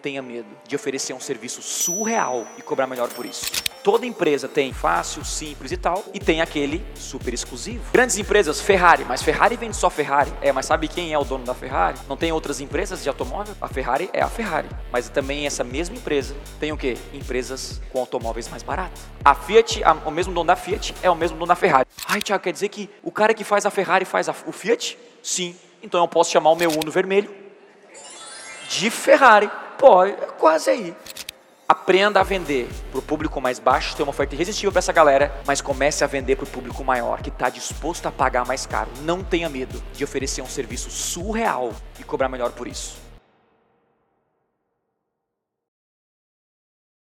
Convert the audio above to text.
tenha medo de oferecer um serviço surreal e cobrar melhor por isso. Toda empresa tem fácil, simples e tal, e tem aquele super exclusivo. Grandes empresas, Ferrari, mas Ferrari vende só Ferrari. É, mas sabe quem é o dono da Ferrari? Não tem outras empresas de automóvel? A Ferrari é a Ferrari. Mas também essa mesma empresa tem o quê? Empresas com automóveis mais baratos. A Fiat, a, o mesmo dono da Fiat, é o mesmo dono da Ferrari. Ai, Tiago, quer dizer que o cara que faz a Ferrari faz a, o Fiat? Sim. Então eu posso chamar o meu Uno vermelho de Ferrari. Pô, é quase aí. Aprenda a vender para o público mais baixo, tem uma oferta irresistível para essa galera, mas comece a vender para o público maior, que está disposto a pagar mais caro. Não tenha medo de oferecer um serviço surreal e cobrar melhor por isso.